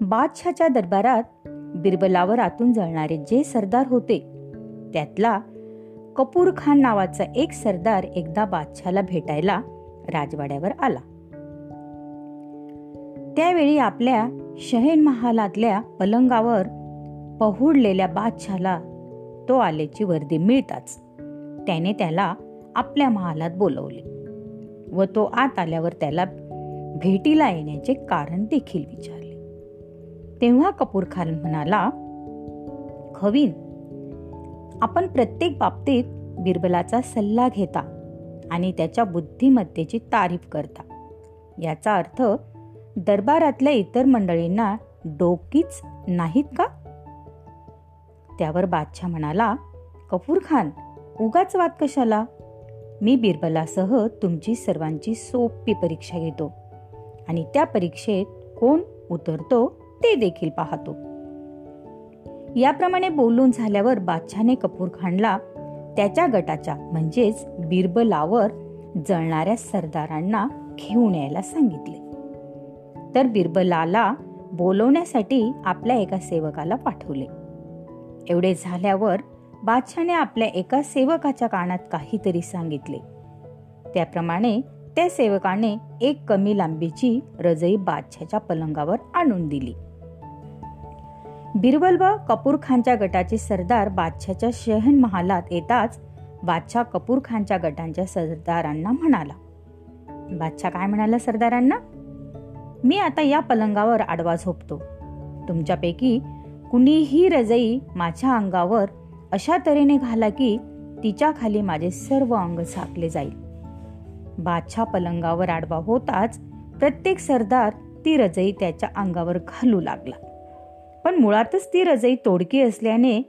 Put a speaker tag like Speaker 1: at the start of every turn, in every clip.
Speaker 1: बादशहाच्या दरबारात बिरबलावर आतून जळणारे जे सरदार होते त्यातला कपूर खान नावाचा एक सरदार एकदा बादशहाला भेटायला राजवाड्यावर आला. त्यावेळी आपल्या शहेन महालातल्या पलंगावर पहुडलेल्या बादशहाला तो आल्याची वर्दी मिळताच त्याने त्याला आपल्या महालात बोलवले व तो आत आल्यावर त्याला भेटीला येण्याचे कारण देखील विचारले. तेव्हा कपूर खान म्हणाला खवीन आपण प्रत्येक बाबतीत बिरबलाचा सल्ला घेता आणि त्याच्या बुद्धिमत्तेची तारीफ करता. याचा अर्थ दरबारातल्या इतर मंडळींना डोकीच नाहीत का? त्यावर बादशाह म्हणाला कपूर खान उगाच वाद कशाला? मी बिरबलासह तुमची सर्वांची सोपी परीक्षा घेतो आणि त्या परीक्षेत कोण उतरतो ते देखील पाहतो. याप्रमाणे बोलून झाल्यावर बादशाने कपूर खानला त्याच्या गटाच्या म्हणजेच बिरबलावर जळणाऱ्या सरदारांना घेऊन यायला सांगितले. तर बिरबलाला बोलवण्यासाठी आपल्या एका सेवकाला पाठवले. एवढे झाल्यावर बादशाने आपल्या एका सेवकाच्या कानात काहीतरी सांगितले. त्याप्रमाणे त्या सेवकाने एक कमी लांबीची रजई बादशाच्या पलंगावर आणून दिली. बिरबल व कपूर खानच्या गटाचे सरदार बादशाच्या शहन महालात येताच बादशाह कपूर खानच्या गटांच्या सरदारांना म्हणाला. बादशाह काय म्हणाला सरदारांना? मी आता या पलंगावर आडवा झोपतो. तुमच्यापैकी कुणीही रजई माझ्या अंगावर अशा तऱ्हेने घाला की तिच्या खाली माझे सर्व अंग झाकले जाईल. बादशाह पलंगावर आडवा होताच प्रत्येक सरदार ती रजई त्याच्या अंगावर घालू लागला. पण मुळातच ती रजई तोडकी असल्याने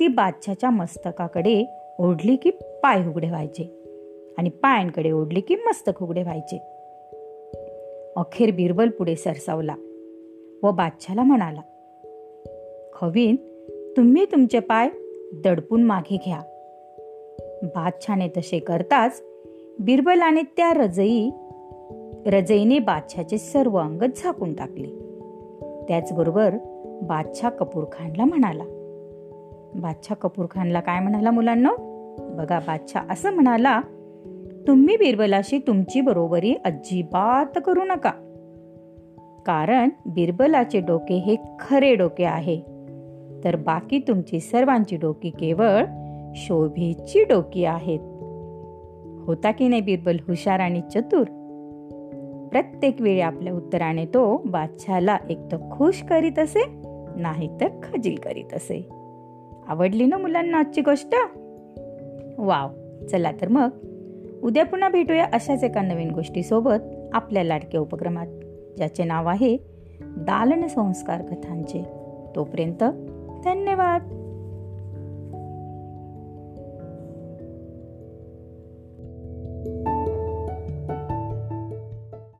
Speaker 1: ती बादशाच्या मस्तकाकडे ओढली की पाय उघडे व्हायचे आणि पायांकडे ओढली की मस्तक उघडे व्हायचे. अखेर बिरबल पुढे सरसावला व बादशाला म्हणाला खवीन तुम्ही तुमचे पाय दडपून मागे घ्या. बादशाने तसे करताच बिरबलाने त्या रजई रजईने बादशाचे सर्व अंग झाकून टाकले. त्याचबरोबर बादशाह कपूर खानला म्हणाला. बादशाह कपूर खानला काय म्हणाला मुलांना? बघा बादशाह असं म्हणाला तुम्ही बिरबलाशी तुमची बरोबरी अजिबात करू नका. कारण बिरबलाचे डोके हे खरे डोके आहे. तर बाकी तुमची सर्वांची डोकी केवळ शोभेची डोकी आहेत. होता की नाही बिरबल हुशार आणि चतुर? प्रत्येक वेळी आपल्या उत्तराने तो बादशाला एक तर खुश करीत असे नाही तर खजील करीत असे. आवडली ना मुलांना आजची गोष्ट? वाव चला तर मग. उद्या पुन्हा भेटूया अशाच एका नवीन गोष्टीसोबत आपल्या लाडक्या उपक्रमात ज्याचे नाव आहे दालन संस्कार कथांचे. तोपर्यंत धन्यवाद.